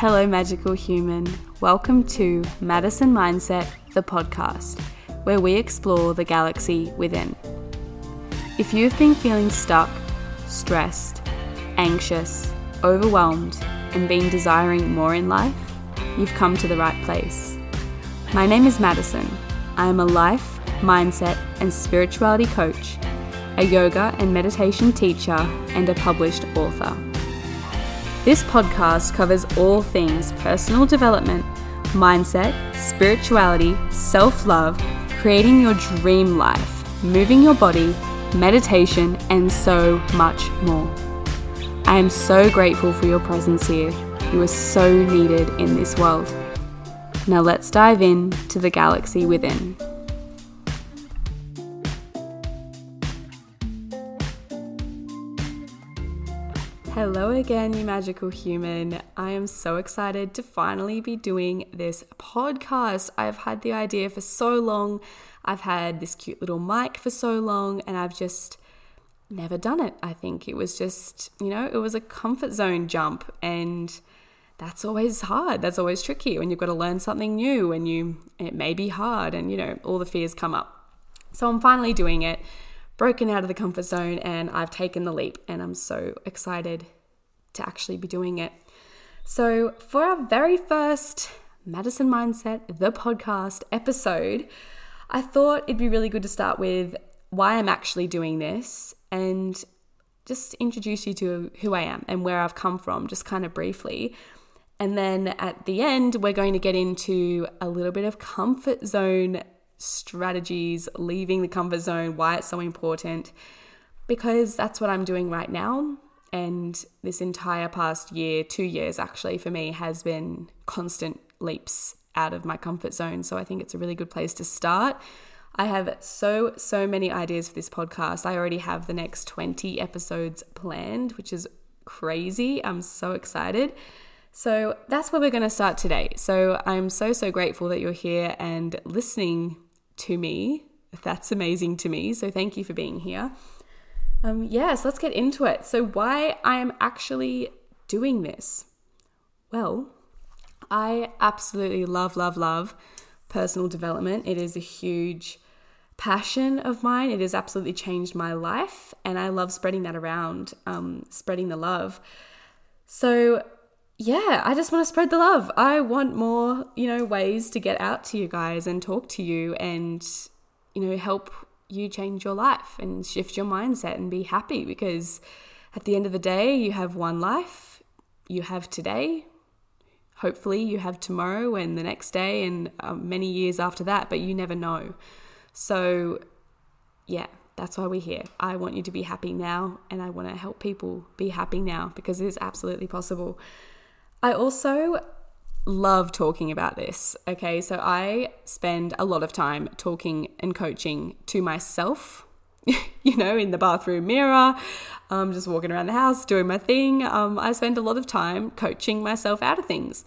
Hello, magical human. Welcome to Madison Mindset, the podcast, where we explore the galaxy within. If you've been feeling stuck, stressed, anxious, overwhelmed, and been desiring more in life, you've come to the right place. My name is Madison. I am a life, mindset, and spirituality coach, a yoga and meditation teacher, and a published author. This podcast covers all things personal development, mindset, spirituality, self love, creating your dream life, moving your body, meditation, and so much more. I am so grateful for your presence here. You are so needed in this world. Now let's dive in to the galaxy within. Again, you magical human. I am so excited to finally be doing this podcast. I've had the idea for so long. I've had this cute little mic for so long, and I've just never done it. I think it was just, you know, it was a comfort zone jump, and that's always hard. That's always tricky when you've got to learn something new and you it may be hard and you know, all the fears come up. So I'm finally doing it broken out of the comfort zone and I've taken the leap and I'm so excited to actually be doing it. So, for our very first Madison Mindset, the podcast episode, I thought it'd be really good to start with why I'm actually doing this and just introduce you to who I am and where I've come from, just kind of briefly. And then at the end, we're going to get into a little bit of comfort zone strategies, leaving the comfort zone, why it's so important, because that's what I'm doing right now. And this entire past year, two years actually, for me, has been constant leaps out of my comfort zone. So I think it's a really good place to start. I have so, so many ideas for this podcast. I already have the next 20 episodes planned, which is crazy. I'm so excited. So that's where we're going to start today. So I'm so, so grateful that you're here and listening to me. That's amazing to me. So thank you for being here. Um, yes, let's get into it. So, why I am actually doing this? Well, I absolutely love, love, love personal development. It is a huge passion of mine. It has absolutely changed my life, and I love spreading that around, um, spreading the love. So, yeah, I just want to spread the love. I want more, you know, ways to get out to you guys and talk to you and, you know, help you change your life and shift your mindset and be happy because at the end of the day, you have one life. You have today. Hopefully, you have tomorrow and the next day and uh, many years after that, but you never know. So, yeah, that's why we're here. I want you to be happy now and I want to help people be happy now because it is absolutely possible. I also love talking about this. Okay, so I spend a lot of time talking and coaching to myself, you know, in the bathroom mirror, um, just walking around the house, doing my thing. Um, I spend a lot of time coaching myself out of things.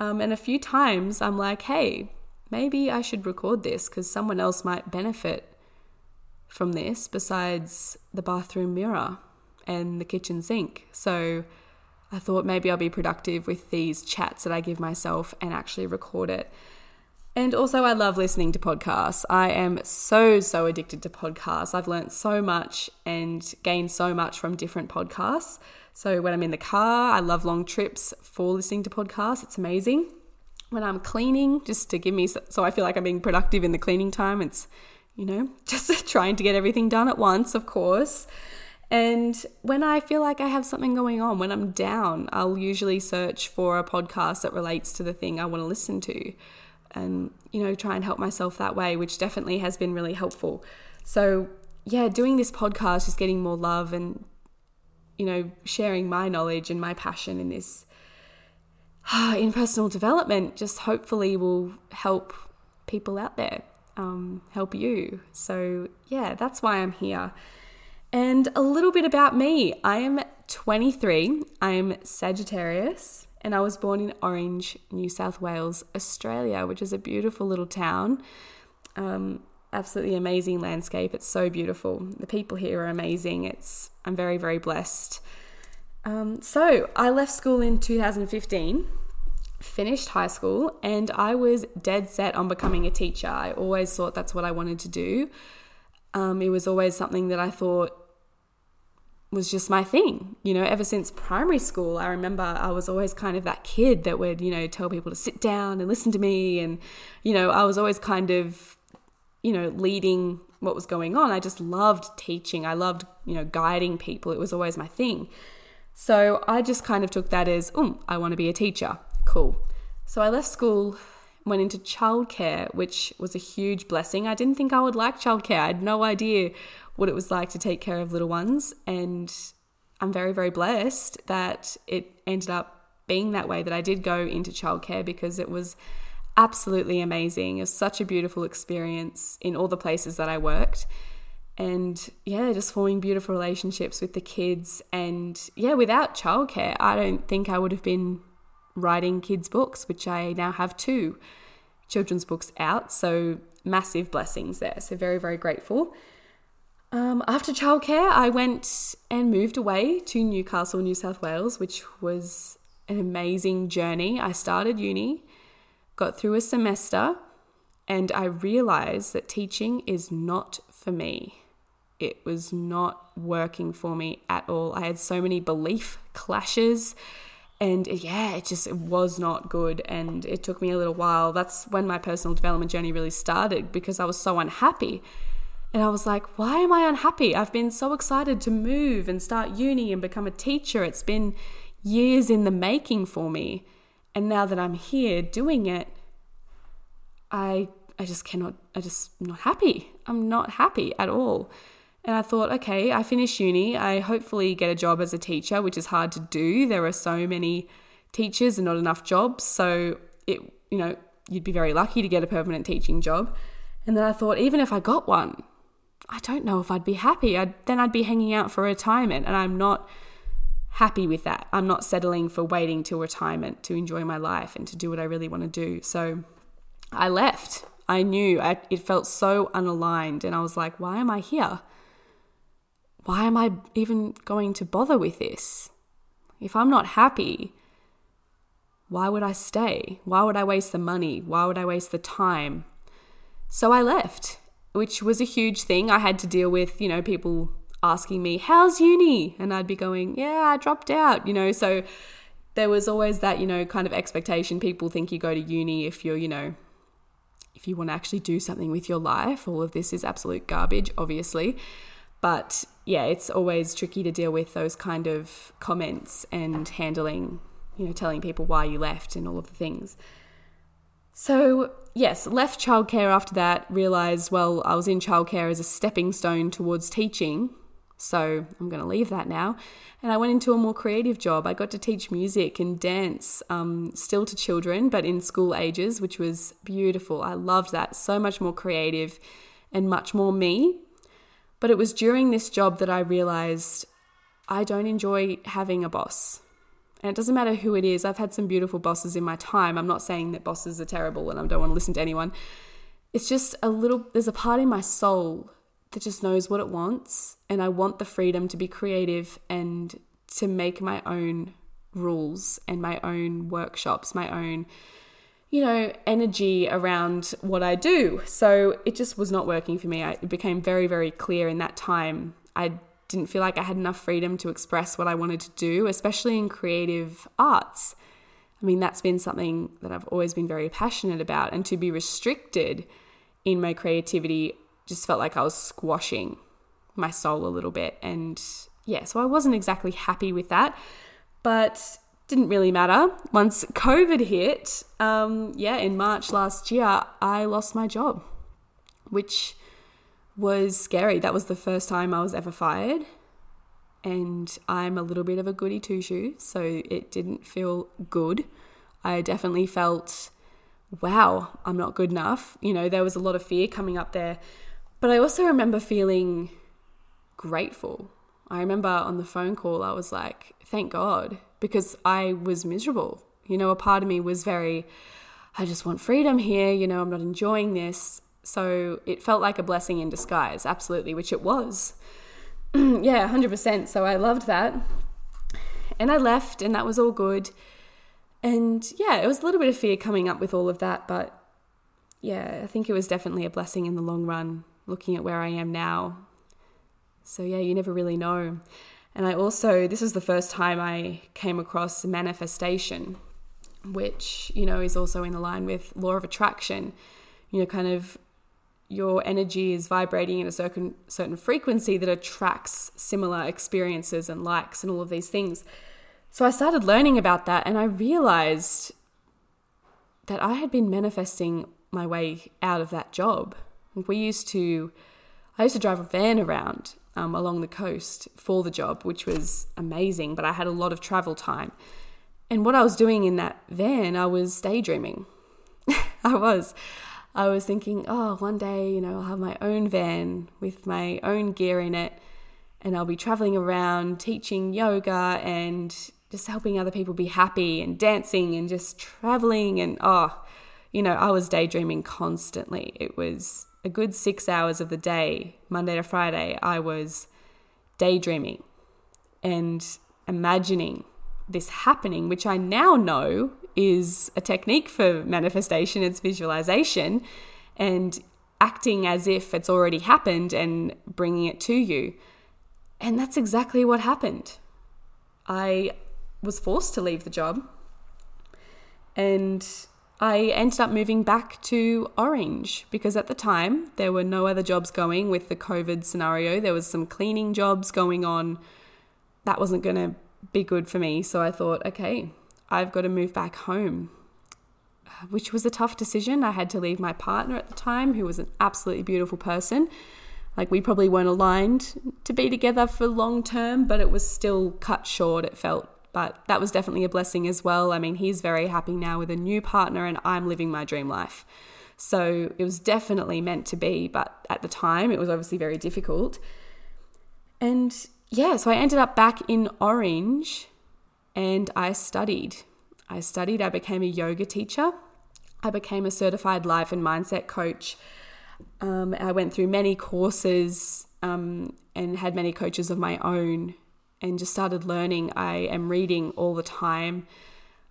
Um, and a few times I'm like, hey, maybe I should record this because someone else might benefit from this besides the bathroom mirror and the kitchen sink. So, I thought maybe I'll be productive with these chats that I give myself and actually record it. And also, I love listening to podcasts. I am so, so addicted to podcasts. I've learned so much and gained so much from different podcasts. So, when I'm in the car, I love long trips for listening to podcasts. It's amazing. When I'm cleaning, just to give me so I feel like I'm being productive in the cleaning time, it's, you know, just trying to get everything done at once, of course. And when I feel like I have something going on, when I'm down, I'll usually search for a podcast that relates to the thing I want to listen to and, you know, try and help myself that way, which definitely has been really helpful. So, yeah, doing this podcast is getting more love and, you know, sharing my knowledge and my passion in this, in personal development, just hopefully will help people out there, um, help you. So, yeah, that's why I'm here. And a little bit about me I am 23, I'm Sagittarius, and I was born in Orange, New South Wales, Australia, which is a beautiful little town. Um, absolutely amazing landscape. It's so beautiful. The people here are amazing. It's I'm very very blessed. Um, so I left school in 2015, finished high school and I was dead set on becoming a teacher. I always thought that's what I wanted to do. Um, it was always something that I thought was just my thing. You know, ever since primary school, I remember I was always kind of that kid that would, you know, tell people to sit down and listen to me. And, you know, I was always kind of, you know, leading what was going on. I just loved teaching. I loved, you know, guiding people. It was always my thing. So I just kind of took that as, um, I want to be a teacher. Cool. So I left school, went into childcare, which was a huge blessing. I didn't think I would like childcare. I had no idea what it was like to take care of little ones. And I'm very, very blessed that it ended up being that way, that I did go into childcare because it was absolutely amazing. It was such a beautiful experience in all the places that I worked. And yeah, just forming beautiful relationships with the kids. And yeah, without childcare, I don't think I would have been writing kids' books, which I now have two children's books out. So massive blessings there. So very, very grateful. Um, after childcare, I went and moved away to Newcastle, New South Wales, which was an amazing journey. I started uni, got through a semester, and I realized that teaching is not for me. It was not working for me at all. I had so many belief clashes and yeah it just it was not good and it took me a little while that's when my personal development journey really started because i was so unhappy and I was like, why am I unhappy? I've been so excited to move and start uni and become a teacher. It's been years in the making for me. And now that I'm here doing it, I I just cannot I just not happy. I'm not happy at all. And I thought, okay, I finish uni. I hopefully get a job as a teacher, which is hard to do. There are so many teachers and not enough jobs. So it, you know, you'd be very lucky to get a permanent teaching job. And then I thought, even if I got one, I don't know if I'd be happy. I'd, then I'd be hanging out for retirement, and I'm not happy with that. I'm not settling for waiting till retirement to enjoy my life and to do what I really want to do. So I left. I knew I, it felt so unaligned, and I was like, why am I here? Why am I even going to bother with this? If I'm not happy, why would I stay? Why would I waste the money? Why would I waste the time? So I left which was a huge thing. I had to deal with, you know, people asking me, How's uni? And I'd be going, Yeah, I dropped out, you know. So there was always that, you know, kind of expectation. People think you go to uni if you're, you know, if you want to actually do something with your life. All of this is absolute garbage, obviously. But yeah, it's always tricky to deal with those kind of comments and handling, you know, telling people why you left and all of the things. So, yes, left childcare after that, realised, well, I was in childcare as a stepping stone towards teaching. So, I'm going to leave that now. And I went into a more creative job. I got to teach music and dance, um, still to children, but in school ages, which was beautiful. I loved that. So much more creative and much more me. But it was during this job that I realised I don't enjoy having a boss. And it doesn't matter who it is. I've had some beautiful bosses in my time. I'm not saying that bosses are terrible and I don't want to listen to anyone. It's just a little, there's a part in my soul that just knows what it wants. And I want the freedom to be creative and to make my own rules and my own workshops, my own, you know, energy around what I do. So it just was not working for me. I, it became very, very clear in that time. I didn't feel like I had enough freedom to express what I wanted to do, especially in creative arts. I mean, that's been something that I've always been very passionate about, and to be restricted in my creativity just felt like I was squashing my soul a little bit. And yeah, so I wasn't exactly happy with that, but didn't really matter. Once COVID hit, um, yeah, in March last year, I lost my job, which was scary. That was the first time I was ever fired. And I'm a little bit of a goody two shoe, so it didn't feel good. I definitely felt, wow, I'm not good enough. You know, there was a lot of fear coming up there. But I also remember feeling grateful. I remember on the phone call, I was like, thank God, because I was miserable. You know, a part of me was very, I just want freedom here. You know, I'm not enjoying this. So it felt like a blessing in disguise, absolutely, which it was. yeah, 100%. So I loved that. And I left, and that was all good. And yeah, it was a little bit of fear coming up with all of that, but yeah, I think it was definitely a blessing in the long run looking at where I am now. So yeah, you never really know. And I also, this was the first time I came across manifestation, which, you know, is also in the line with law of attraction. You know, kind of your energy is vibrating at a certain certain frequency that attracts similar experiences and likes and all of these things. So I started learning about that and I realized that I had been manifesting my way out of that job. We used to I used to drive a van around um, along the coast for the job, which was amazing, but I had a lot of travel time. And what I was doing in that van, I was daydreaming. I was. I was thinking, oh, one day, you know, I'll have my own van with my own gear in it, and I'll be traveling around teaching yoga and just helping other people be happy and dancing and just traveling. And oh, you know, I was daydreaming constantly. It was a good six hours of the day, Monday to Friday, I was daydreaming and imagining this happening, which I now know is a technique for manifestation, it's visualization and acting as if it's already happened and bringing it to you. And that's exactly what happened. I was forced to leave the job and I ended up moving back to Orange because at the time there were no other jobs going with the COVID scenario. There was some cleaning jobs going on. That wasn't going to be good for me. So I thought, okay, I've got to move back home, which was a tough decision. I had to leave my partner at the time, who was an absolutely beautiful person. Like we probably weren't aligned to be together for long term, but it was still cut short, it felt but that was definitely a blessing as well. I mean, he's very happy now with a new partner, and I'm living my dream life. So it was definitely meant to be, but at the time it was obviously very difficult. And yeah, so I ended up back in Orange and I studied. I studied, I became a yoga teacher, I became a certified life and mindset coach. Um, I went through many courses um, and had many coaches of my own and just started learning. I am reading all the time,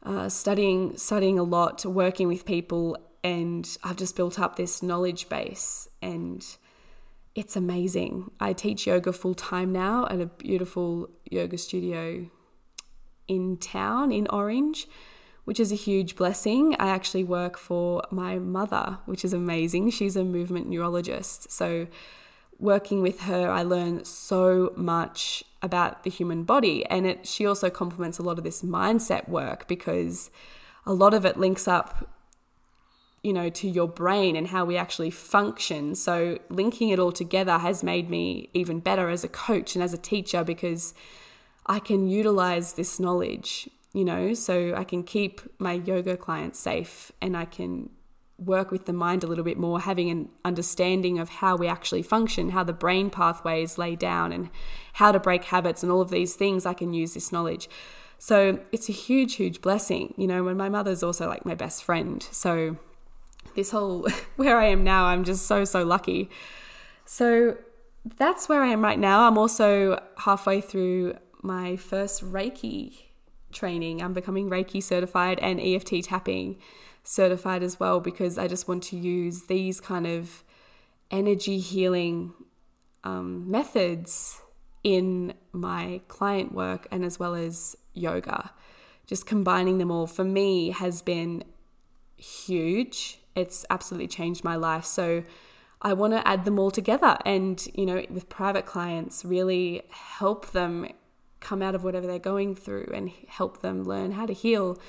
uh, studying, studying a lot, working with people, and I've just built up this knowledge base, and it's amazing. I teach yoga full time now at a beautiful yoga studio in town in Orange, which is a huge blessing. I actually work for my mother, which is amazing. She's a movement neurologist, so working with her, I learn so much about the human body. And it, she also complements a lot of this mindset work because a lot of it links up, you know, to your brain and how we actually function. So linking it all together has made me even better as a coach and as a teacher because I can utilize this knowledge, you know, so I can keep my yoga clients safe and I can work with the mind a little bit more, having an understanding of how we actually function, how the brain pathways lay down, and how to break habits, and all of these things, I can use this knowledge. So it's a huge, huge blessing. You know, when my mother's also like my best friend. So this whole where I am now, I'm just so, so lucky. So that's where I am right now. I'm also halfway through my first Reiki training. I'm becoming Reiki certified and EFT tapping certified as well because I just want to use these kind of energy healing um, methods in my client work and as well as yoga. Just combining them all for me has been huge. It's absolutely changed my life. So I want to add them all together and, you know, with private clients, really help them come out of whatever they're going through and help them learn how to heal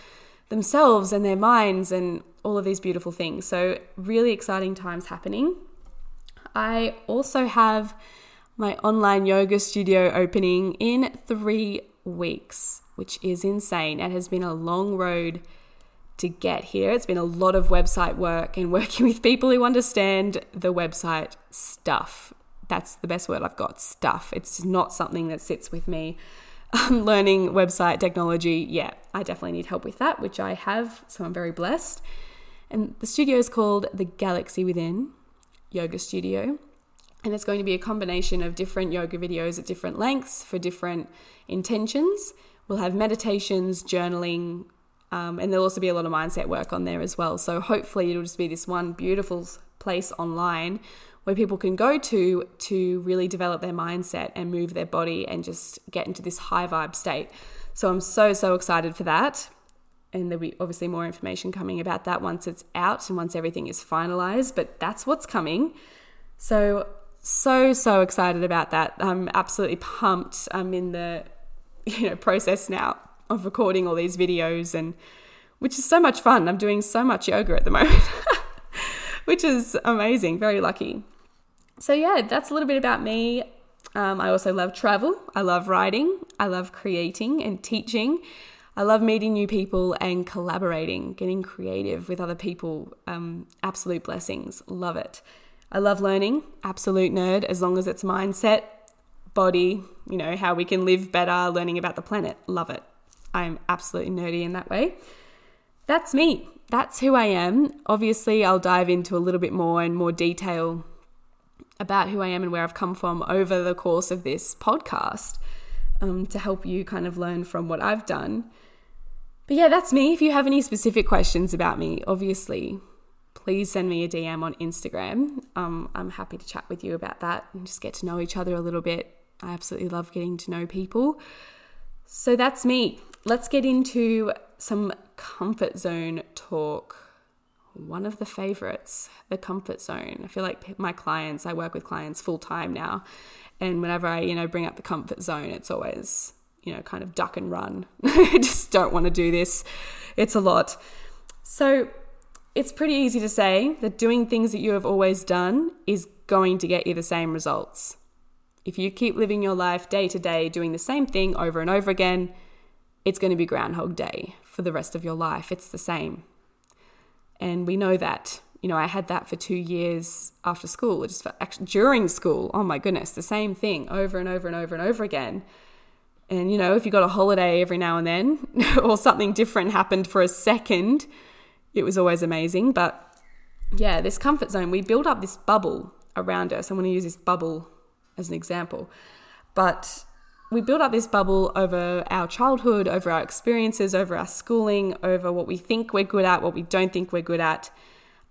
themselves and their minds and all of these beautiful things. So, really exciting times happening. I also have my online yoga studio opening in three weeks, which is insane. It has been a long road to get here. It's been a lot of website work and working with people who understand the website stuff. That's the best word I've got stuff. It's not something that sits with me um, learning website technology, yeah, I definitely need help with that, which I have, so I'm very blessed. And the studio is called The Galaxy Within Yoga Studio. And it's going to be a combination of different yoga videos at different lengths for different intentions. We'll have meditations, journaling, Um, and there'll also be a lot of mindset work on there as well. So hopefully it'll just be this one beautiful place online where people can go to to really develop their mindset and move their body and just get into this high vibe state. So I'm so, so excited for that. And there'll be obviously more information coming about that once it's out and once everything is finalized, but that's what's coming. So, so, so excited about that. I'm absolutely pumped. I'm in the you know process now of recording all these videos and which is so much fun. I'm doing so much yoga at the moment. which is amazing. Very lucky. So, yeah, that's a little bit about me. Um, I also love travel. I love writing. I love creating and teaching. I love meeting new people and collaborating, getting creative with other people. Um, absolute blessings. Love it. I love learning. Absolute nerd, as long as it's mindset, body, you know, how we can live better, learning about the planet. Love it. I'm absolutely nerdy in that way. That's me that's who I am. Obviously, I'll dive into a little bit more and more detail about who I am and where I've come from over the course of this podcast um, to help you kind of learn from what I've done. But yeah, that's me. If you have any specific questions about me, obviously, please send me a DM on Instagram. Um, I'm happy to chat with you about that and just get to know each other a little bit. I absolutely love getting to know people. So that's me. Let's get into some comfort zone talk. One of the favorites, the comfort zone. I feel like my clients, I work with clients full time now. And whenever I, you know, bring up the comfort zone, it's always, you know, kind of duck and run. I just don't want to do this. It's a lot. So it's pretty easy to say that doing things that you have always done is going to get you the same results. If you keep living your life day to day doing the same thing over and over again, it's going to be Groundhog Day for the rest of your life. It's the same. And we know that. You know, I had that for two years after school, just for, actually, during school. Oh my goodness, the same thing over and over and over and over again. And, you know, if you got a holiday every now and then or something different happened for a second, it was always amazing. But yeah, this comfort zone, we build up this bubble around us. I want to use this bubble as an example. But we build up this bubble over our childhood, over our experiences, over our schooling, over what we think we're good at, what we don't think we're good at,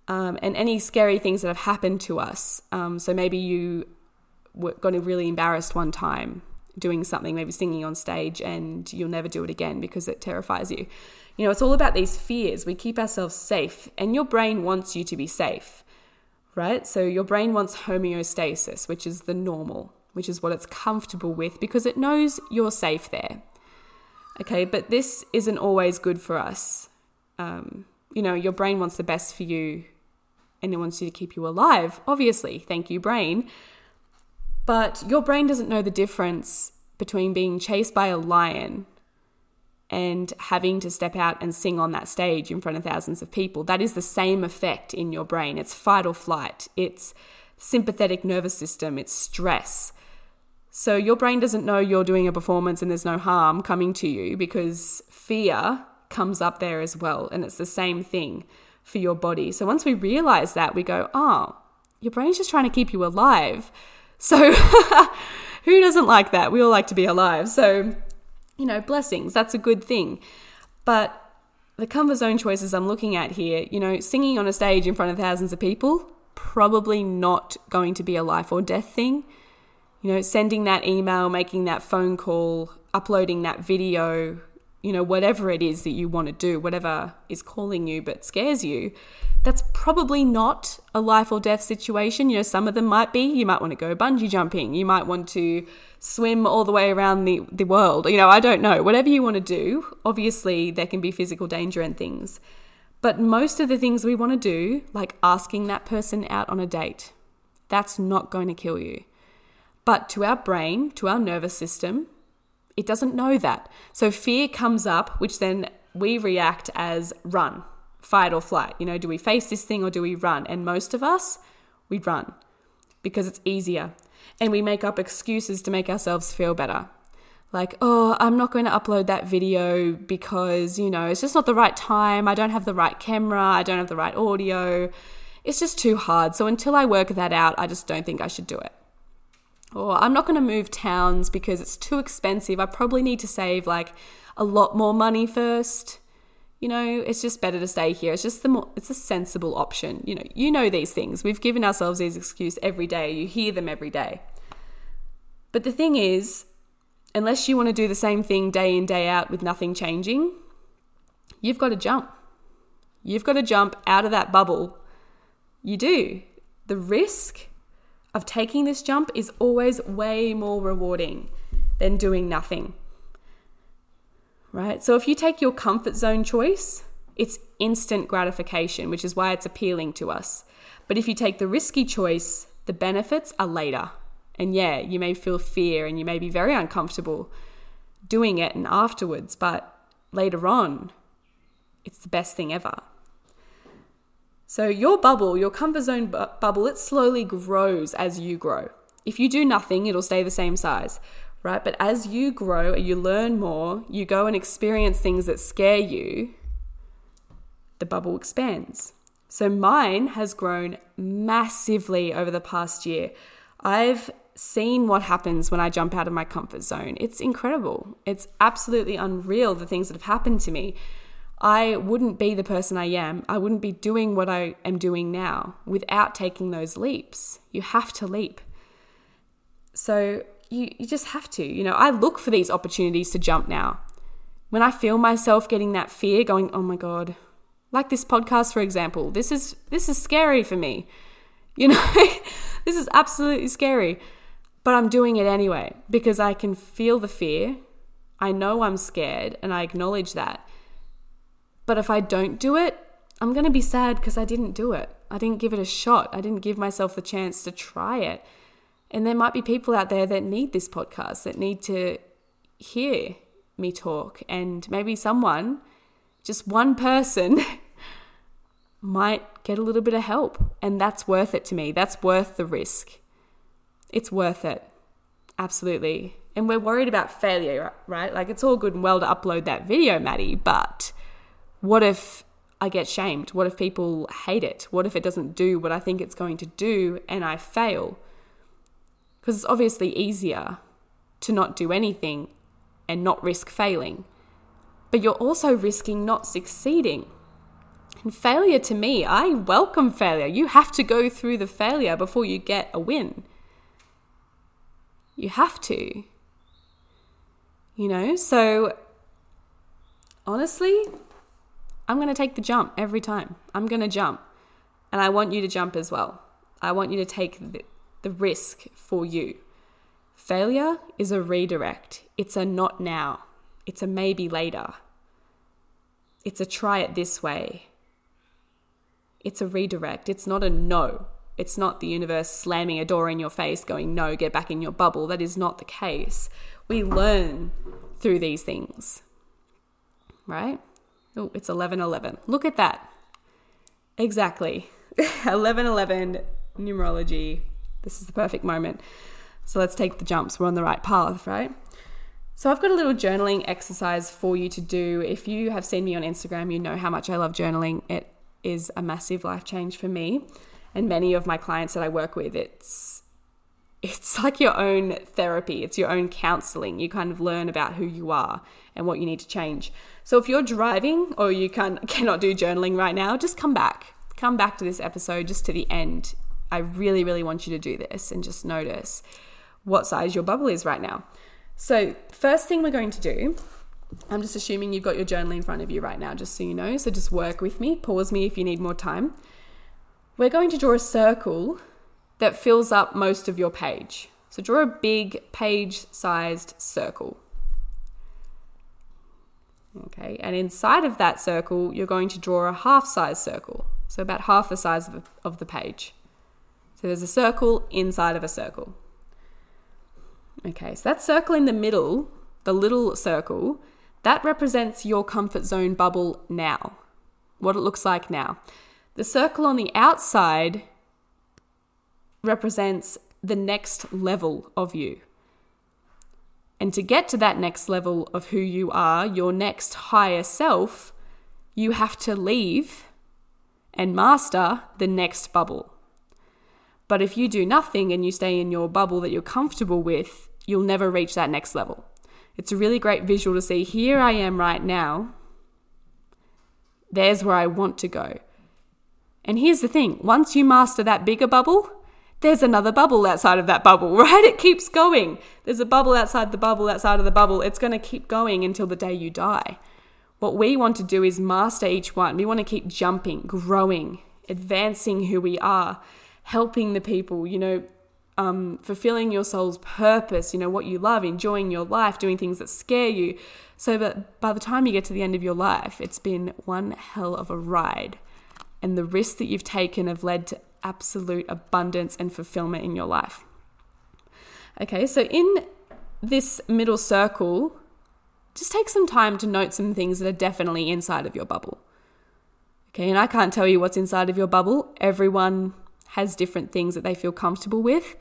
um, and any scary things that have happened to us. Um, so maybe you got really embarrassed one time doing something, maybe singing on stage, and you'll never do it again because it terrifies you. You know, it's all about these fears. We keep ourselves safe, and your brain wants you to be safe, right? So your brain wants homeostasis, which is the normal which is what it's comfortable with because it knows you're safe there. Okay, but this isn't always good for us. Um, you know, your brain wants the best for you and it wants you to keep you alive, obviously. Thank you, brain. But your brain doesn't know the difference between being chased by a lion and having to step out and sing on that stage in front of thousands of people. That is the same effect in your brain. It's fight or flight, it's sympathetic nervous system, it's stress. So your brain doesn't know you're doing a performance and there's no harm coming to you because fear comes up there as well. And it's the same thing for your body. So once we realize that, we go, oh, your brain's just trying to keep you alive. So who doesn't like that? We all like to be alive. So, you know, blessings, that's a good thing. But the comfort zone choices I'm looking at here, you know, singing on a stage in front of thousands of people, probably not going to be a life or death thing you know, sending that email, making that phone call, uploading that video, you know, whatever it is that you want to do, whatever is calling you but scares you, that's probably not a life or death situation. You know, some of them might be. You might want to go bungee jumping. You might want to swim all the way around the, the world. You know, I don't know. Whatever you want to do, obviously there can be physical danger and things. But most of the things we want to do, like asking that person out on a date, that's not going to kill you. But to our brain, to our nervous system, it doesn't know that. So fear comes up, which then we react as run, fight or flight. You know, do we face this thing or do we run? And most of us, we run because it's easier. And we make up excuses to make ourselves feel better. Like, oh, I'm not going to upload that video because, you know, it's just not the right time. I don't have the right camera. I don't have the right audio. It's just too hard. So until I work that out, I just don't think I should do it or I'm not going to move towns because it's too expensive. I probably need to save like a lot more money first. you know, it's just better to stay here. It's just the more, it's a sensible option. You know, you know these things. We've given ourselves these excuses every day. You hear them every day. But the thing is, unless you want to do the same thing day in, day out with nothing changing, you've got to jump. You've got to jump out of that bubble. You do. The risk of taking this jump is always way more rewarding than doing nothing. Right? So if you take your comfort zone choice, it's instant gratification, which is why it's appealing to us. But if you take the risky choice, the benefits are later. And yeah, you may feel fear and you may be very uncomfortable doing it and afterwards, but later on, it's the best thing ever. So, your bubble, your comfort zone bu- bubble, it slowly grows as you grow. If you do nothing, it'll stay the same size, right? But as you grow, and you learn more, you go and experience things that scare you, the bubble expands. So, mine has grown massively over the past year. I've seen what happens when I jump out of my comfort zone. It's incredible. It's absolutely unreal the things that have happened to me. I wouldn't be the person I am. I wouldn't be doing what I am doing now without taking those leaps. You have to leap. So you, you just have to. You know, I look for these opportunities to jump now. When I feel myself getting that fear, going, oh my God, like this podcast, for example, this is this is scary for me. You know, this is absolutely scary. But I'm doing it anyway because I can feel the fear. I know I'm scared and I acknowledge that. But if I don't do it, I'm going to be sad because I didn't do it. I didn't give it a shot. I didn't give myself the chance to try it. And there might be people out there that need this podcast, that need to hear me talk. And maybe someone, just one person, might get a little bit of help. And that's worth it to me. That's worth the risk it's worth it. Absolutely. And we're worried about failure, right? Like it's all good and well to upload that video, Maddie, but what if I get shamed? What if people hate it? What if it doesn't do what I think it's going to do and I fail? Because it's obviously easier to not do anything and not risk failing. But you're also risking not succeeding. And failure to me, I welcome failure. You have to go through the failure before you get a win. You have to. You know? So, honestly, I'm going to take the jump every time. I'm going to jump. And I want you to jump as well. I want you to take the, the risk for you. Failure is a redirect, it's a not now, it's a maybe later, it's a try it this way. It's a redirect, it's not a no. It's not the universe slamming a door in your face going, no, get back in your bubble. That is not the case. We learn through these things, right? Oh, it's 11 11. Look at that. Exactly. 11 11 numerology. This is the perfect moment. So let's take the jumps. We're on the right path, right? So I've got a little journaling exercise for you to do. If you have seen me on Instagram, you know how much I love journaling. It is a massive life change for me and many of my clients that I work with, it's it's like your own therapy, it's your own counseling. You kind of learn about who you are and what you need to change. So if you're driving or you can cannot do journaling right now, just come back. Come back to this episode just to the end. I really really want you to do this and just notice what size your bubble is right now. So, first thing we're going to do I'm just assuming you've got your journal in front of you right now, just so you know. So just work with me, pause me if you need more time we're going to draw a circle that fills up most of your page. So draw a big page sized circle. Okay, and inside of that circle, you're going to draw a half size circle. So about half the size of, of the page. So there's a circle inside of a circle. Okay, so that circle in the middle, the little circle, that represents your comfort zone bubble now. What it looks like now. The circle on the outside represents the next level of you. And to get to that next level of who you are, your next higher self, you have to leave and master the next bubble. But if you do nothing and you stay in your bubble that you're comfortable with, you'll never reach that next level. It's a really great visual to see here I am right now, There's where I want to go. And here's the thing once you master that bigger bubble, there's another bubble outside of that bubble, right? It keeps going. There's a bubble outside the bubble, outside of the bubble. It's going to keep going until the day you die. What we want to do is master each one. We want to keep jumping, growing, advancing who we are, helping the people, you know, um, fulfilling your soul's purpose, you know, what you love, enjoying your life, doing things that scare you. So that by the time you get to the end of your life, it's been one hell of a ride. And the risks that you've taken have led to absolute abundance and fulfillment in your life. Okay, so in this middle circle, just take some time to note some things that are definitely inside of your bubble. Okay, and I can't tell you what's inside of your bubble. Everyone has different things that they feel comfortable with.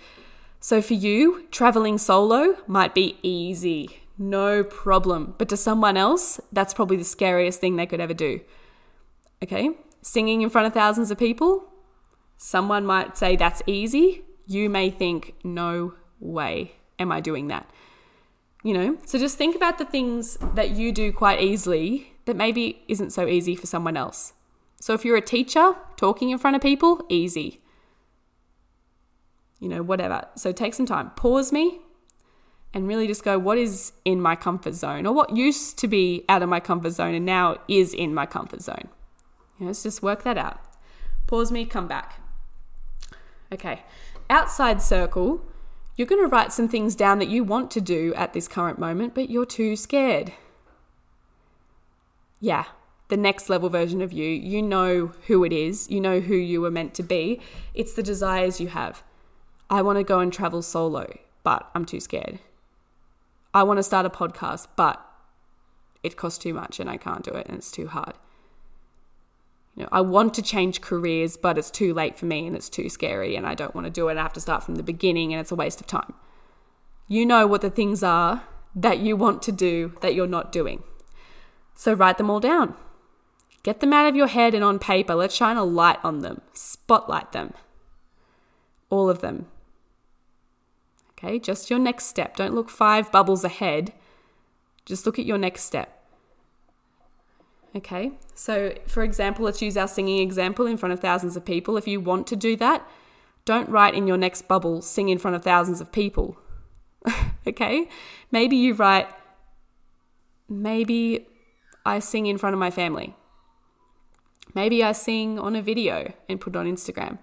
So for you, traveling solo might be easy, no problem. But to someone else, that's probably the scariest thing they could ever do. Okay? Singing in front of thousands of people, someone might say that's easy. You may think, no way am I doing that. You know? So just think about the things that you do quite easily that maybe isn't so easy for someone else. So if you're a teacher, talking in front of people, easy you know, whatever. So take some time, pause me, and really just go, what is in my comfort zone? Or what used to be out of my comfort zone and now is in my comfort zone? You know, let's just work that out. Pause me, come back. Okay, outside circle, you're going to write some things down that you want to do at this current moment, but you're too scared. Yeah, the next level version of you. You know who it is, you know who you were meant to be. It's the desires you have. I want to go and travel solo, but I'm too scared. I want to start a podcast, but it costs too much and I can't do it and it's too hard. You know, I want to change careers, but it's too late for me and it's too scary and I don't want to do it. I have to start from the beginning and it's a waste of time. You know what the things are that you want to do that you're not doing. So write them all down. Get them out of your head and on paper. Let's shine a light on them, spotlight them. All of them. Okay, just your next step. Don't look five bubbles ahead. Just look at your next step. Okay, so for example, let's use our singing example in front of thousands of people. If you want to do that, don't write in your next bubble, sing in front of thousands of people. okay, maybe you write, maybe I sing in front of my family. Maybe I sing on a video and put it on Instagram.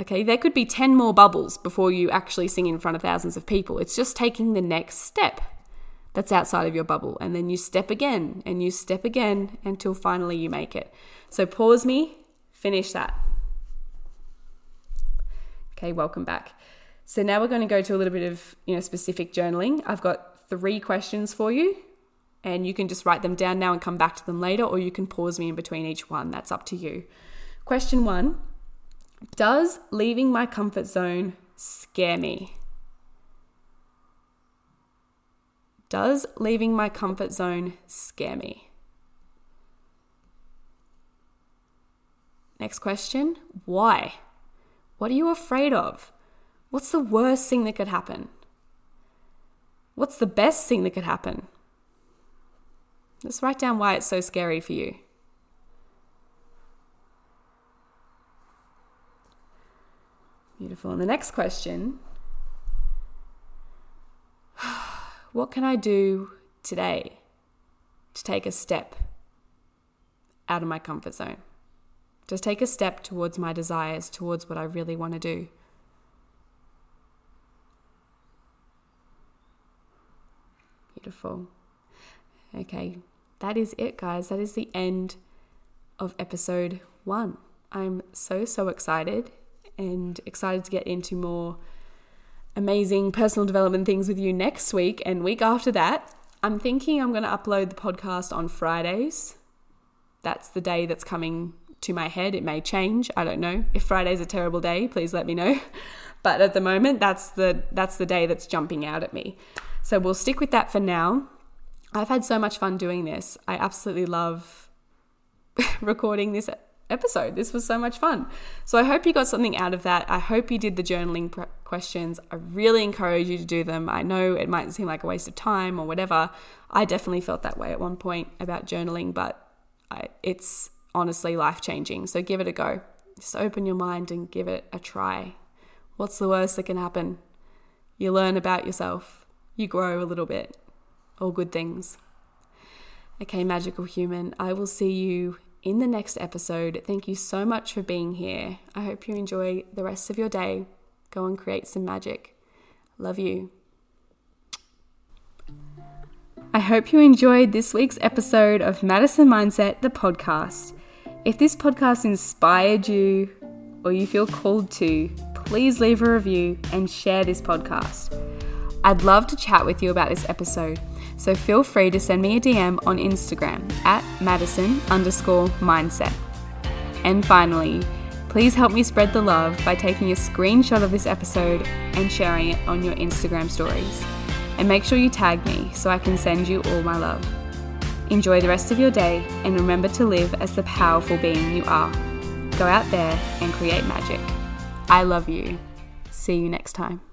Okay, there could be 10 more bubbles before you actually sing in front of thousands of people. It's just taking the next step that's outside of your bubble. And then you step again and you step again until finally you make it. So pause me, finish that. Okay, welcome back. So now we're going to go to a little bit of, you know, specific journaling. I've got three questions for you and you can just write them down now and come back to them later or you can pause me in between each one. That's up to you. Question 1, does leaving my comfort zone scare me? Does leaving my comfort zone scare me? Next question Why? What are you afraid of? What's the worst thing that could happen? What's the best thing that could happen? Let's write down why it's so scary for you. Beautiful. And the next question What can I do today to take a step out of my comfort zone? Just take a step towards my desires, towards what I really want to do. Beautiful. Okay, that is it, guys. That is the end of episode one. I'm so, so excited and excited to get into more amazing personal development things with you next week and week after that. I'm thinking I'm going to upload the podcast on Fridays. That's the day that's coming to my head. It may change. I don't know. If Friday's a terrible day, please let me know. But at the moment, that's the that's the day that's jumping out at me. So we'll stick with that for now. I've had so much fun doing this. I absolutely love recording this episode. This was so much fun. So I hope you got something out of that. I hope you did the journaling questions. I really encourage you to do them. I know it might seem like a waste of time or whatever. I definitely felt that way at one point about journaling, but it's honestly life changing. So give it a go. Just open your mind and give it a try. What's the worst that can happen? You learn about yourself, you grow a little bit. All good things. Okay, magical human, I will see you in the next episode. Thank you so much for being here. I hope you enjoy the rest of your day. Go and create some magic. Love you. I hope you enjoyed this week's episode of Madison Mindset, the podcast. If this podcast inspired you or you feel called to, please leave a review and share this podcast. I'd love to chat with you about this episode, so feel free to send me a DM on Instagram at Madison underscore mindset. And finally, please help me spread the love by taking a screenshot of this episode and sharing it on your Instagram stories. And make sure you tag me so I can send you all my love. Enjoy the rest of your day and remember to live as the powerful being you are. Go out there and create magic. I love you. See you next time.